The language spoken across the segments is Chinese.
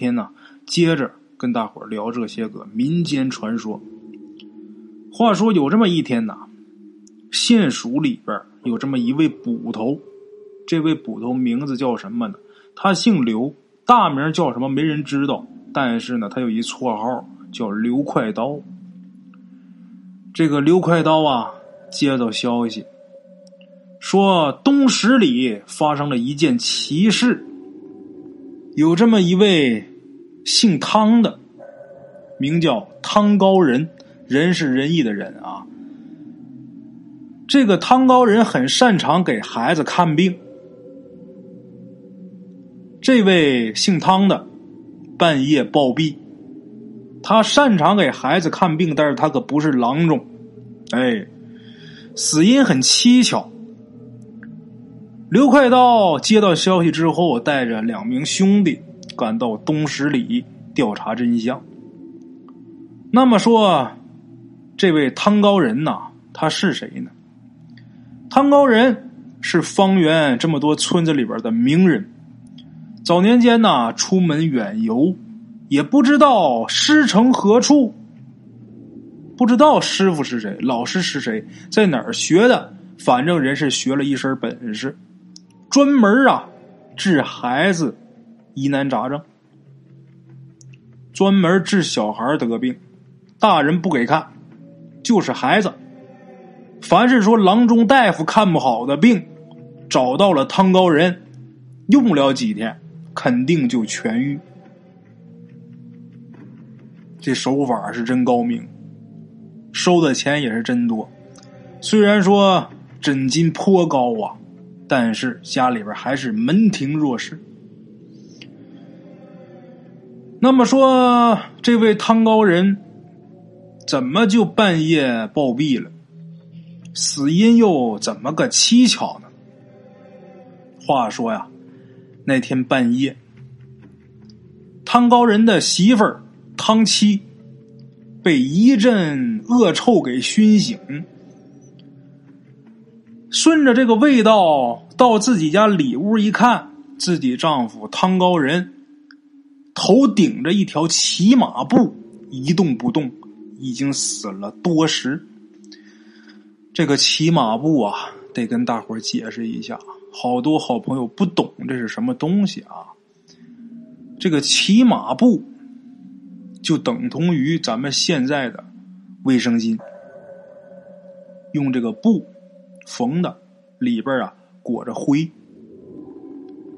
天呢，接着跟大伙聊这些个民间传说。话说有这么一天呐，县署里边有这么一位捕头，这位捕头名字叫什么呢？他姓刘，大名叫什么没人知道，但是呢，他有一绰号叫刘快刀。这个刘快刀啊，接到消息。说东十里发生了一件奇事，有这么一位姓汤的，名叫汤高人，仁是仁义的人啊。这个汤高人很擅长给孩子看病。这位姓汤的半夜暴毙，他擅长给孩子看病，但是他可不是郎中，哎，死因很蹊跷。刘快刀接到消息之后，带着两名兄弟赶到东十里调查真相。那么说，这位汤高人呐，他是谁呢？汤高人是方圆这么多村子里边的名人。早年间呢，出门远游，也不知道师承何处，不知道师傅是谁，老师是谁，在哪儿学的，反正人是学了一身本事。专门啊，治孩子疑难杂症，专门治小孩得病，大人不给看，就是孩子。凡是说郎中大夫看不好的病，找到了汤高人，用不了几天，肯定就痊愈。这手法是真高明，收的钱也是真多。虽然说诊金颇高啊。但是家里边还是门庭若市。那么说，这位汤高人怎么就半夜暴毙了？死因又怎么个蹊跷呢？话说呀，那天半夜，汤高人的媳妇儿汤七被一阵恶臭给熏醒。顺着这个味道到自己家里屋一看，自己丈夫汤高人头顶着一条骑马布一动不动，已经死了多时。这个骑马布啊，得跟大伙解释一下，好多好朋友不懂这是什么东西啊。这个骑马布就等同于咱们现在的卫生巾，用这个布。缝的里边啊裹着灰，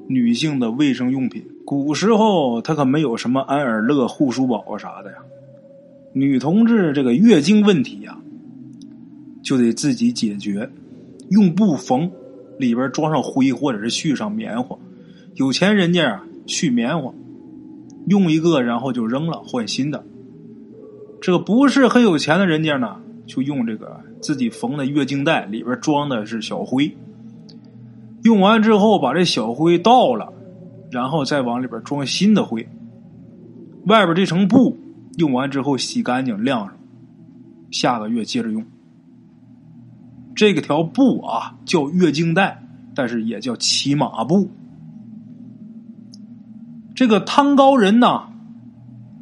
女性的卫生用品。古时候他可没有什么安尔乐护舒宝啊啥的呀，女同志这个月经问题呀，就得自己解决，用布缝，里边装上灰或者是续上棉花。有钱人家啊续棉花，用一个然后就扔了换新的。这个不是很有钱的人家呢。就用这个自己缝的月经带，里边装的是小灰。用完之后，把这小灰倒了，然后再往里边装新的灰。外边这层布用完之后洗干净晾上，下个月接着用。这个条布啊叫月经带，但是也叫骑马布。这个汤高人呐，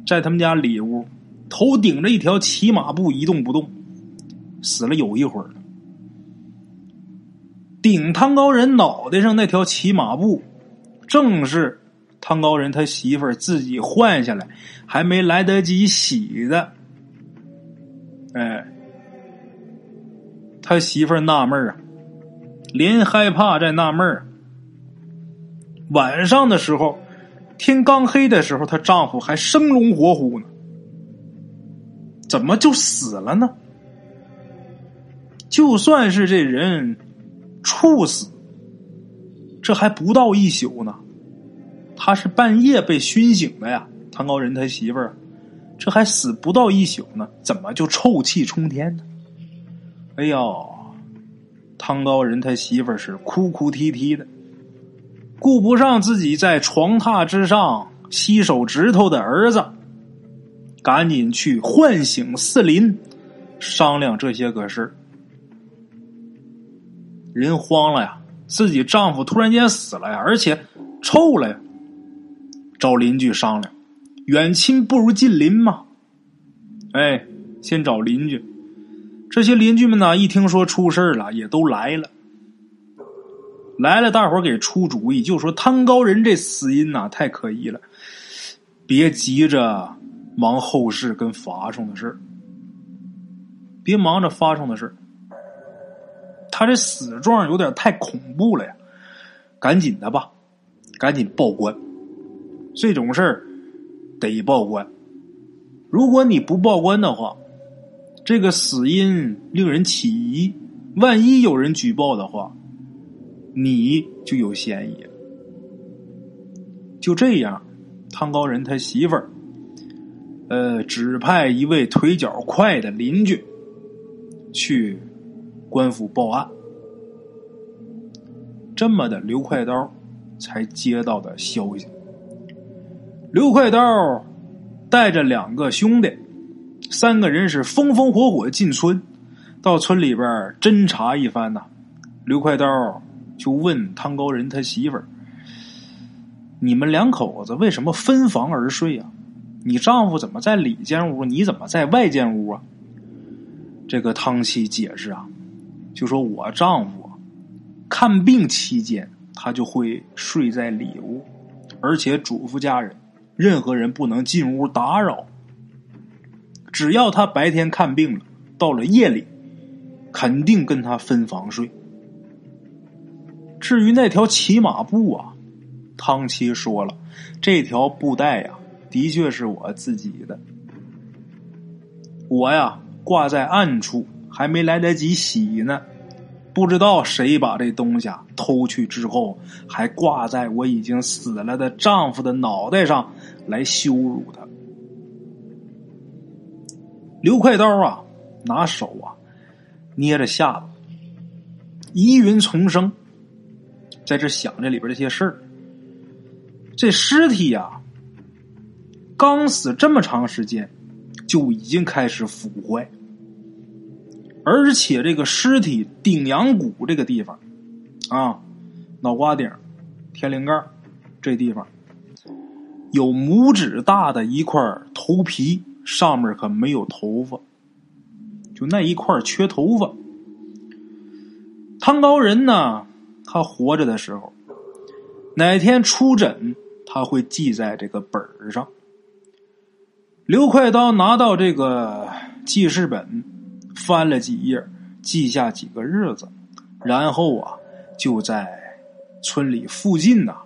在他们家里屋，头顶着一条骑马布一动不动。死了有一会儿了，顶汤高人脑袋上那条骑马布，正是汤高人他媳妇儿自己换下来，还没来得及洗的。哎，他媳妇儿纳闷啊，连害怕再纳闷儿。晚上的时候，天刚黑的时候，她丈夫还生龙活虎呢，怎么就死了呢？就算是这人猝死，这还不到一宿呢。他是半夜被熏醒的呀，唐高人他媳妇儿，这还死不到一宿呢，怎么就臭气冲天呢？哎呦，汤高人他媳妇儿是哭哭啼啼的，顾不上自己在床榻之上吸手指头的儿子，赶紧去唤醒四邻，商量这些个事。人慌了呀，自己丈夫突然间死了呀，而且臭了呀。找邻居商量，远亲不如近邻嘛。哎，先找邻居。这些邻居们呢，一听说出事了，也都来了。来了，大伙给出主意，就说汤高人这死因呐，太可疑了，别急着忙后事跟发生的事别忙着发生的事他这死状有点太恐怖了呀，赶紧的吧，赶紧报官。这种事儿得报官，如果你不报官的话。这个死因令人起疑，万一有人举报的话，你就有嫌疑。就这样，汤高人他媳妇儿，呃，指派一位腿脚快的邻居去官府报案。这么的，刘快刀才接到的消息。刘快刀带着两个兄弟。三个人是风风火火进村，到村里边侦查一番呐。刘快刀就问汤高人他媳妇儿：“你们两口子为什么分房而睡啊？你丈夫怎么在里间屋？你怎么在外间屋啊？”这个汤妻解释啊，就说我丈夫看病期间他就会睡在里屋，而且嘱咐家人，任何人不能进屋打扰。只要他白天看病了，到了夜里，肯定跟他分房睡。至于那条骑马布啊，汤七说了，这条布带呀，的确是我自己的。我呀，挂在暗处，还没来得及洗呢，不知道谁把这东西啊偷去之后，还挂在我已经死了的丈夫的脑袋上来羞辱他。刘快刀啊，拿手啊捏着下巴，疑云丛生，在这想这里边这些事儿。这尸体呀，刚死这么长时间，就已经开始腐坏，而且这个尸体顶阳骨这个地方啊，脑瓜顶、天灵盖这地方，有拇指大的一块头皮。上面可没有头发，就那一块缺头发。汤高人呢，他活着的时候，哪天出诊，他会记在这个本上。刘快刀拿到这个记事本，翻了几页，记下几个日子，然后啊，就在村里附近呐，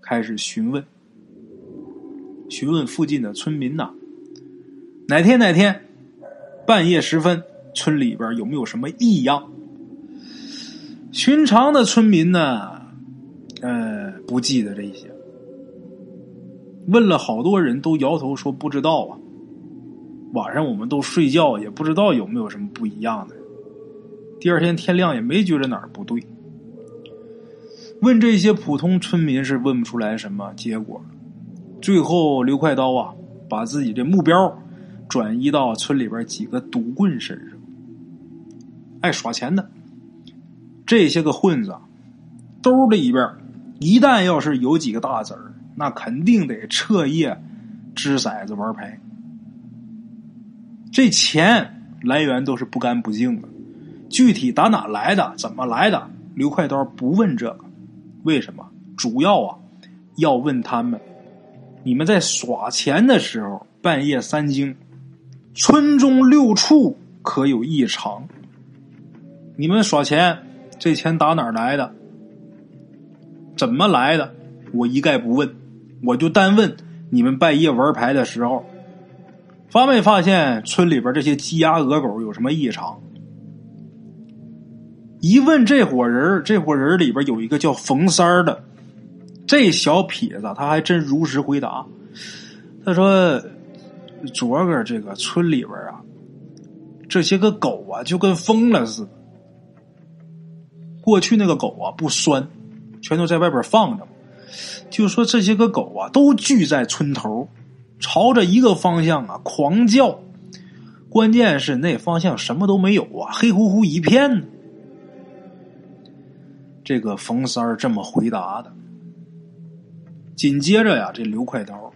开始询问，询问附近的村民呐。哪天哪天，半夜时分，村里边有没有什么异样？寻常的村民呢，呃，不记得这些。问了好多人都摇头说不知道啊。晚上我们都睡觉，也不知道有没有什么不一样的。第二天天亮也没觉着哪儿不对。问这些普通村民是问不出来什么结果。最后刘快刀啊，把自己的目标。转移到村里边几个赌棍身上，爱耍钱的这些个混子，兜里边一旦要是有几个大子儿，那肯定得彻夜掷骰子玩牌。这钱来源都是不干不净的，具体打哪来的、怎么来的，刘快刀不问这个。为什么？主要啊，要问他们：你们在耍钱的时候，半夜三更。村中六处可有异常？你们耍钱，这钱打哪来的？怎么来的？我一概不问，我就单问你们半夜玩牌的时候，发没发现村里边这些鸡鸭鹅狗有什么异常？一问这伙人，这伙人里边有一个叫冯三儿的，这小痞子他还真如实回答，他说。昨个这个村里边啊，这些个狗啊就跟疯了似的。过去那个狗啊不拴，全都在外边放着。就说这些个狗啊都聚在村头，朝着一个方向啊狂叫。关键是那方向什么都没有啊，黑乎乎一片。这个冯三儿这么回答的。紧接着呀，这刘快刀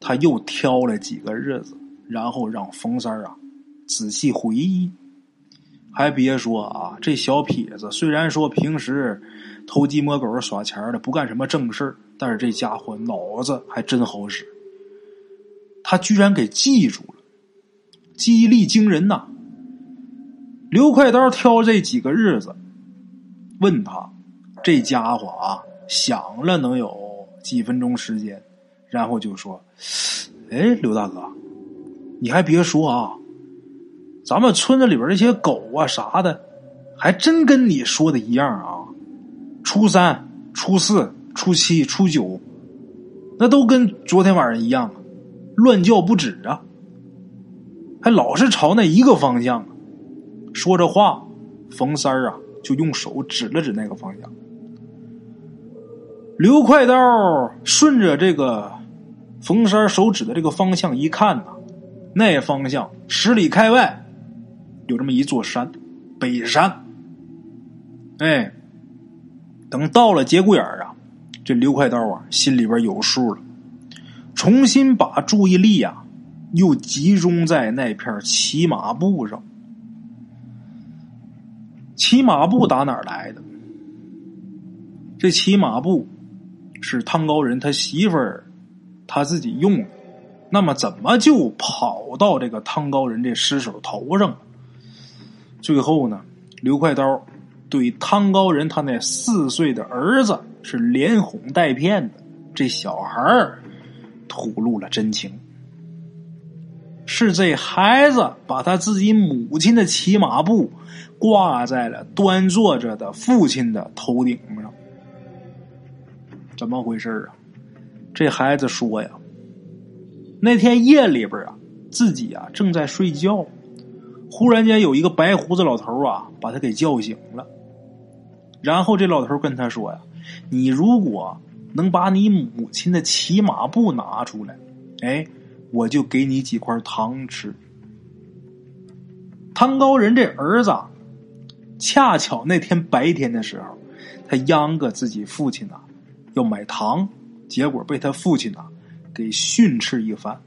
他又挑了几个日子，然后让冯三儿啊仔细回忆。还别说啊，这小痞子虽然说平时偷鸡摸狗耍钱的，不干什么正事但是这家伙脑子还真好使。他居然给记住了，记忆力惊人呐！刘快刀挑这几个日子，问他，这家伙啊想了能有几分钟时间，然后就说：“哎，刘大哥，你还别说啊。”咱们村子里边这些狗啊啥的，还真跟你说的一样啊！初三、初四、初七、初九，那都跟昨天晚上一样，乱叫不止啊！还老是朝那一个方向。说着话，冯三儿啊就用手指了指那个方向。刘快刀顺着这个冯三手指的这个方向一看呐，那方向十里开外。有这么一座山，北山。哎，等到了节骨眼啊，这刘快刀啊心里边有数了，重新把注意力啊又集中在那片骑马步上。骑马步打哪儿来的？这骑马步是汤高人他媳妇儿他自己用的，那么怎么就跑到这个汤高人这尸首头上了？最后呢，刘快刀对汤高人他那四岁的儿子是连哄带骗的，这小孩儿吐露了真情，是这孩子把他自己母亲的骑马布挂在了端坐着的父亲的头顶上，怎么回事啊？这孩子说呀，那天夜里边啊，自己啊正在睡觉。忽然间有一个白胡子老头啊，把他给叫醒了。然后这老头跟他说呀：“你如果能把你母亲的骑马布拿出来，哎，我就给你几块糖吃。”汤高人这儿子，恰巧那天白天的时候，他央个自己父亲呐要买糖，结果被他父亲呐给训斥一番。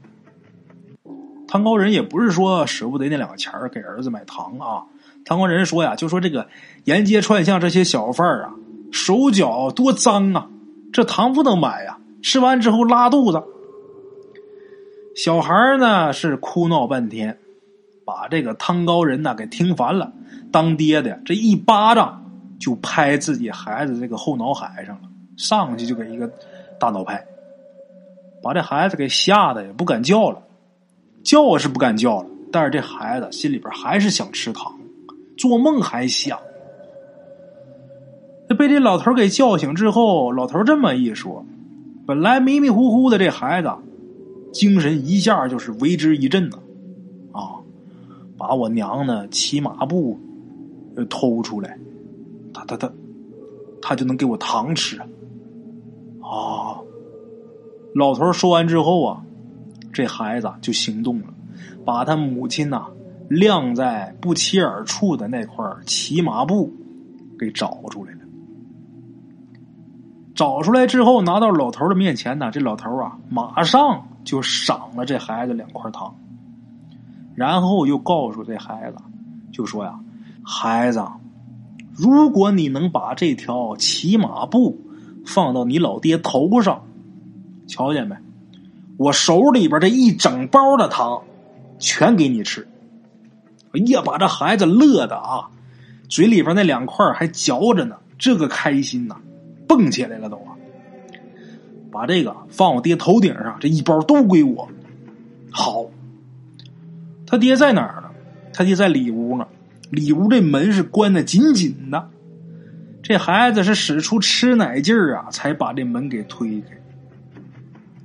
唐高人也不是说舍不得那两个钱儿给儿子买糖啊。唐高人说呀，就说这个沿街串巷这些小贩啊，手脚多脏啊，这糖不能买呀，吃完之后拉肚子。小孩呢是哭闹半天，把这个汤高人呢给听烦了，当爹的这一巴掌就拍自己孩子这个后脑海上了，上去就给一个大脑拍，把这孩子给吓得也不敢叫了。叫是不敢叫了，但是这孩子心里边还是想吃糖，做梦还想。被这老头给叫醒之后，老头这么一说，本来迷迷糊糊的这孩子，精神一下就是为之一振呐！啊，把我娘的骑马步偷出来，他他他，他就能给我糖吃啊！老头说完之后啊。这孩子就行动了，把他母亲呐晾在不起眼处的那块骑马布给找出来了。找出来之后，拿到老头的面前呢，这老头啊马上就赏了这孩子两块糖，然后又告诉这孩子，就说呀：“孩子，如果你能把这条骑马布放到你老爹头上，瞧见没？”我手里边这一整包的糖，全给你吃。哎呀，把这孩子乐的啊，嘴里边那两块还嚼着呢，这个开心呐，蹦起来了都啊！把这个放我爹头顶上，这一包都归我。好，他爹在哪儿呢？他爹在里屋呢。里屋这门是关的紧紧的，这孩子是使出吃奶劲儿啊，才把这门给推开。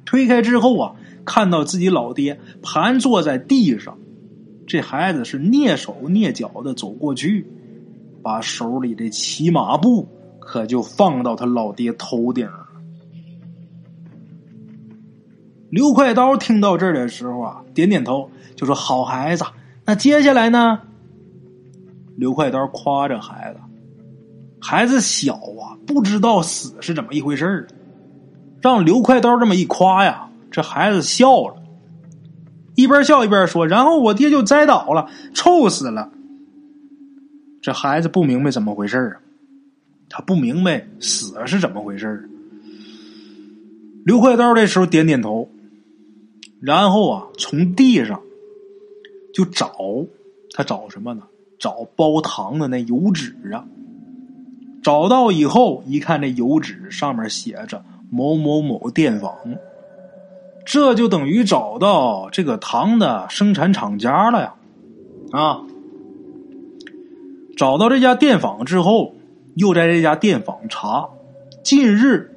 推开之后啊，看到自己老爹盘坐在地上，这孩子是蹑手蹑脚的走过去，把手里的骑马步可就放到他老爹头顶了。刘快刀听到这儿的时候啊，点点头，就说：“好孩子。”那接下来呢？刘快刀夸着孩子，孩子小啊，不知道死是怎么一回事儿。让刘快刀这么一夸呀，这孩子笑了，一边笑一边说：“然后我爹就栽倒了，臭死了。”这孩子不明白怎么回事儿啊，他不明白死是怎么回事刘快刀这时候点点头，然后啊，从地上就找，他找什么呢？找包糖的那油纸啊。找到以后，一看这油纸上面写着某某某电坊，这就等于找到这个糖的生产厂家了呀！啊，找到这家电坊之后，又在这家店访查，近日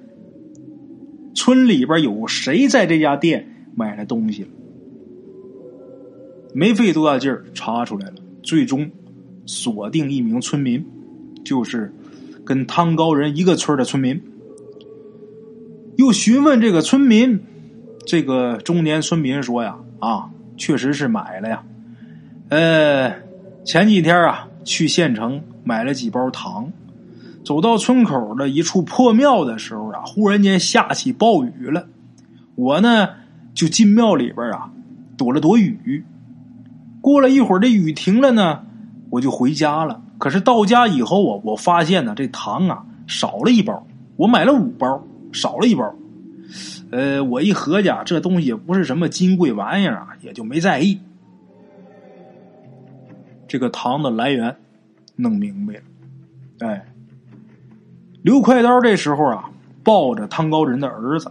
村里边有谁在这家店买了东西？没费多大劲儿，查出来了，最终锁定一名村民，就是。跟汤高人一个村的村民，又询问这个村民，这个中年村民说呀：“啊，确实是买了呀。呃，前几天啊，去县城买了几包糖，走到村口的一处破庙的时候啊，忽然间下起暴雨了。我呢，就进庙里边啊，躲了躲雨。过了一会儿，这雨停了呢，我就回家了。”可是到家以后啊，我发现呢，这糖啊少了一包。我买了五包，少了一包。呃，我一合计，这东西也不是什么金贵玩意儿啊，也就没在意。这个糖的来源弄明白了。哎，刘快刀这时候啊，抱着汤高人的儿子，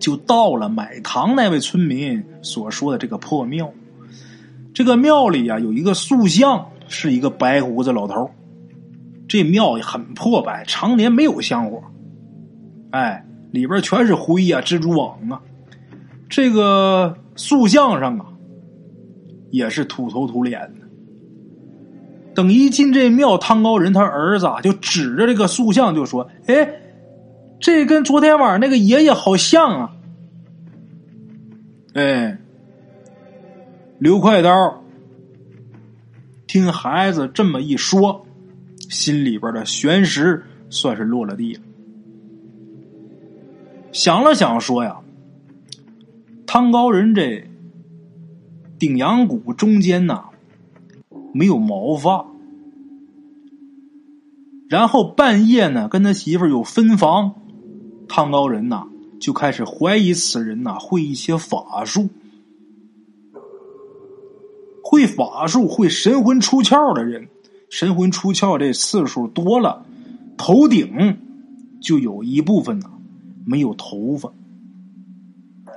就到了买糖那位村民所说的这个破庙。这个庙里啊，有一个塑像。是一个白胡子老头这庙很破败，常年没有香火。哎，里边全是灰呀、蜘蛛网啊。这个塑像上啊，也是土头土脸的。等一进这庙，汤高人他儿子啊，就指着这个塑像就说：“哎，这跟昨天晚上那个爷爷好像啊！”哎，刘快刀。听孩子这么一说，心里边的悬石算是落了地了。想了想，说呀：“汤高人这顶阳谷中间呐没有毛发，然后半夜呢跟他媳妇有分房，汤高人呐就开始怀疑此人呐会一些法术。”会法术、会神魂出窍的人，神魂出窍这次数多了，头顶就有一部分呢没有头发。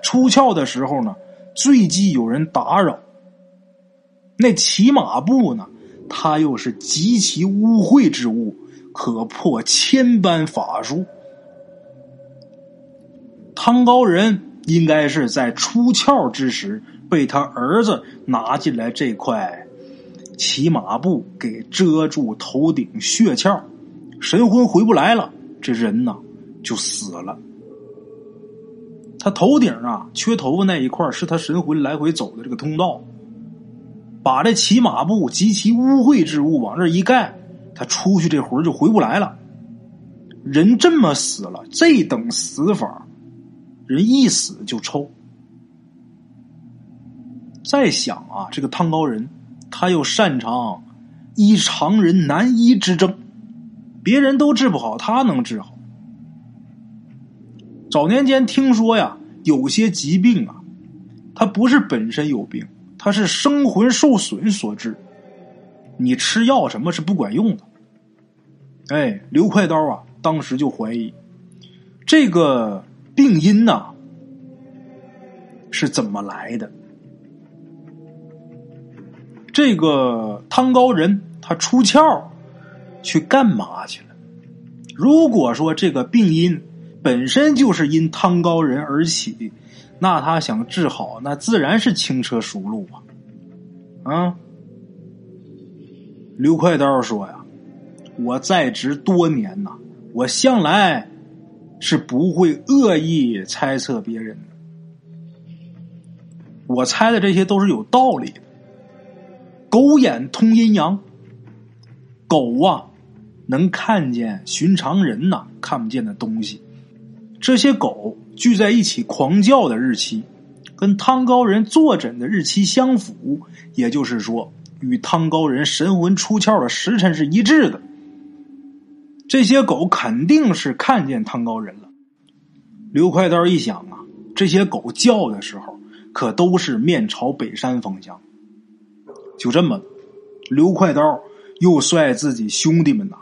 出窍的时候呢，最忌有人打扰。那骑马步呢，它又是极其污秽之物，可破千般法术。汤高人应该是在出窍之时。被他儿子拿进来这块骑马布给遮住头顶血窍，神魂回不来了，这人呐就死了。他头顶啊缺头发那一块是他神魂来回走的这个通道，把这骑马布及其污秽之物往这一盖，他出去这魂就回不来了。人这么死了，这等死法，人一死就臭。再想啊，这个汤高人，他又擅长医常人难医之症，别人都治不好，他能治好。早年间听说呀，有些疾病啊，他不是本身有病，他是生魂受损所致。你吃药什么是不管用的。哎，刘快刀啊，当时就怀疑这个病因呐是怎么来的。这个汤高人他出窍去干嘛去了？如果说这个病因本身就是因汤高人而起，那他想治好，那自然是轻车熟路啊！啊，刘快刀说呀：“我在职多年呐，我向来是不会恶意猜测别人的，我猜的这些都是有道理的。”狗眼通阴阳，狗啊，能看见寻常人呐看不见的东西。这些狗聚在一起狂叫的日期，跟汤高人坐诊的日期相符，也就是说，与汤高人神魂出窍的时辰是一致的。这些狗肯定是看见汤高人了。刘快刀一想啊，这些狗叫的时候，可都是面朝北山方向。就这么，刘快刀又率自己兄弟们呐，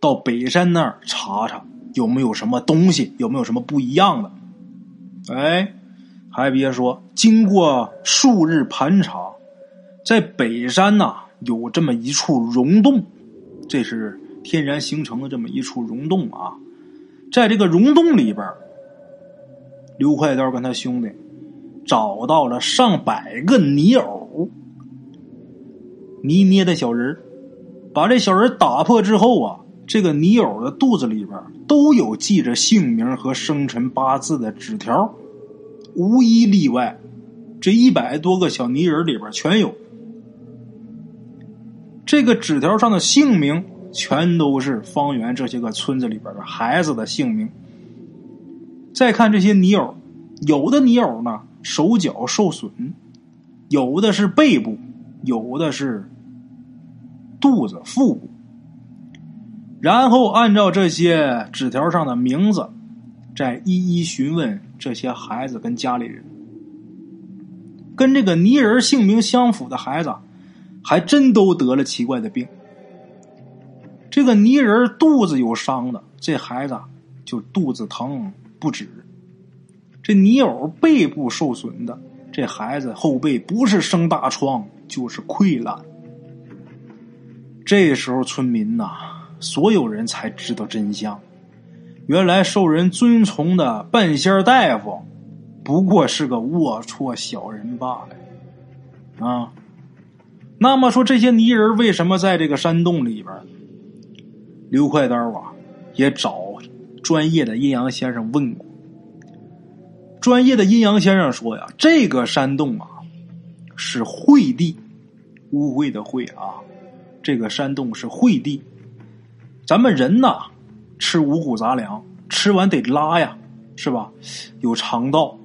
到北山那儿查查有没有什么东西，有没有什么不一样的。哎，还别说，经过数日盘查，在北山呐有这么一处溶洞，这是天然形成的这么一处溶洞啊。在这个溶洞里边。刘快刀跟他兄弟找到了上百个泥偶，泥捏的小人把这小人打破之后啊，这个泥偶的肚子里边都有记着姓名和生辰八字的纸条，无一例外。这一百多个小泥人里边全有。这个纸条上的姓名全都是方圆这些个村子里边的孩子的姓名。再看这些泥偶，有的泥偶呢手脚受损，有的是背部，有的是肚子、腹部。然后按照这些纸条上的名字，再一一询问这些孩子跟家里人。跟这个泥人姓名相符的孩子，还真都得了奇怪的病。这个泥人肚子有伤的，这孩子就肚子疼。不止，这泥偶背部受损的，这孩子后背不是生大疮就是溃烂。这时候村民呐，所有人才知道真相，原来受人尊崇的半仙大夫，不过是个龌龊小人罢了。啊，那么说这些泥人为什么在这个山洞里边？刘快刀啊，也找。专业的阴阳先生问过，专业的阴阳先生说呀：“这个山洞啊，是晦地，污秽的秽啊，这个山洞是晦地。咱们人呐，吃五谷杂粮，吃完得拉呀，是吧？有肠道。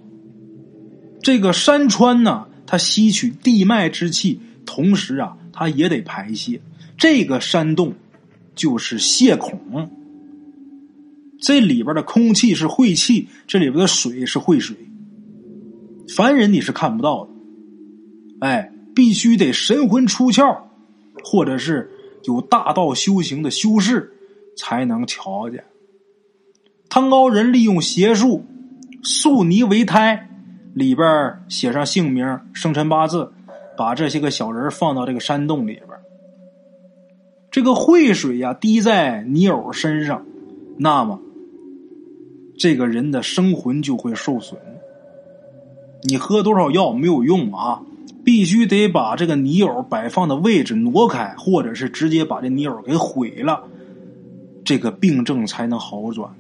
这个山川呢，它吸取地脉之气，同时啊，它也得排泄。这个山洞就是泄孔。”这里边的空气是晦气，这里边的水是晦水。凡人你是看不到的，哎，必须得神魂出窍，或者是有大道修行的修士才能瞧见。汤高人利用邪术塑泥为胎，里边写上姓名、生辰八字，把这些个小人放到这个山洞里边。这个晦水呀滴在泥偶身上，那么。这个人的生魂就会受损。你喝多少药没有用啊？必须得把这个泥偶摆放的位置挪开，或者是直接把这泥偶给毁了，这个病症才能好转。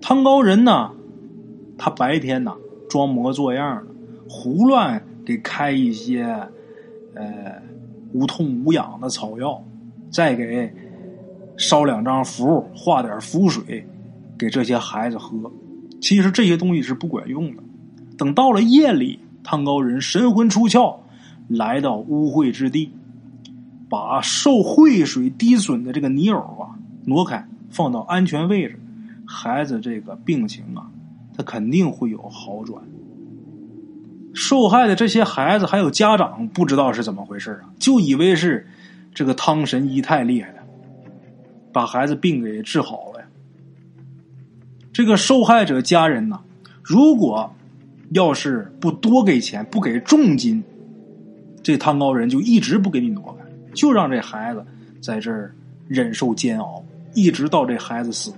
汤高人呢，他白天呢装模作样的胡乱给开一些呃无痛无痒的草药，再给。烧两张符，画点符水，给这些孩子喝。其实这些东西是不管用的。等到了夜里，汤高人神魂出窍，来到污秽之地，把受秽水滴损的这个泥偶啊挪开，放到安全位置，孩子这个病情啊，他肯定会有好转。受害的这些孩子还有家长不知道是怎么回事啊，就以为是这个汤神医太厉害了。把孩子病给治好了呀！这个受害者家人呢，如果要是不多给钱，不给重金，这汤高人就一直不给你挪开，就让这孩子在这儿忍受煎熬，一直到这孩子死。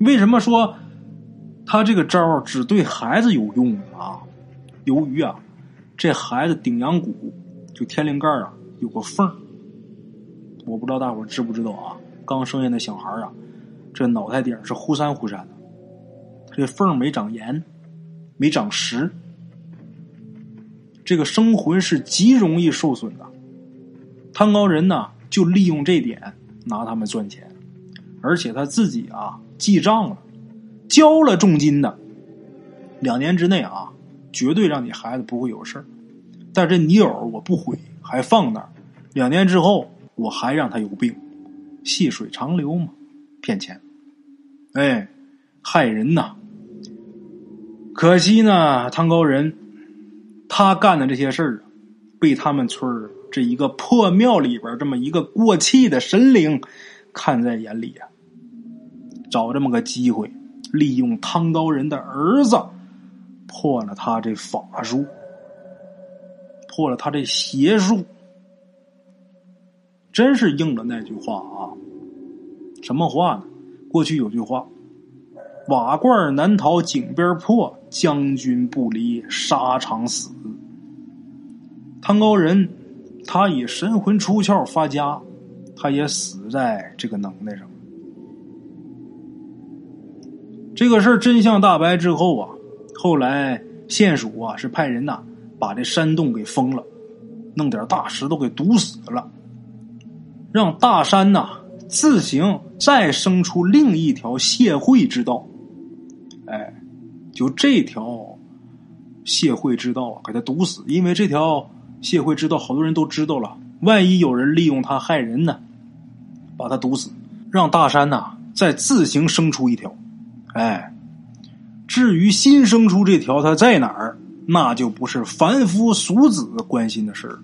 为什么说他这个招只对孩子有用啊？由于啊，这孩子顶梁骨就天灵盖啊有个缝我不知道大伙知不知道啊？刚生下那小孩啊，这脑袋顶是忽闪忽闪的，这缝没长严，没长实，这个生魂是极容易受损的。汤高人呢，就利用这点拿他们赚钱。而且他自己啊记账了，交了重金的，两年之内啊，绝对让你孩子不会有事儿。但这泥偶我不毁，还放那儿，两年之后我还让他有病，细水长流嘛，骗钱，哎，害人呐！可惜呢，汤高人他干的这些事儿啊，被他们村儿这一个破庙里边这么一个过气的神灵看在眼里呀。找这么个机会，利用汤高人的儿子破了他这法术，破了他这邪术，真是应了那句话啊！什么话呢？过去有句话。瓦罐难逃井边破，将军不离沙场死。汤高人，他以神魂出窍发家，他也死在这个能耐上。这个事儿真相大白之后啊，后来县署啊是派人呐把这山洞给封了，弄点大石头给堵死了，让大山呐自行再生出另一条谢会之道。就这条谢会之道啊，给他堵死。因为这条谢会之道，好多人都知道了。万一有人利用他害人呢，把他堵死，让大山呐再自行生出一条。哎，至于新生出这条，它在哪儿，那就不是凡夫俗子关心的事儿。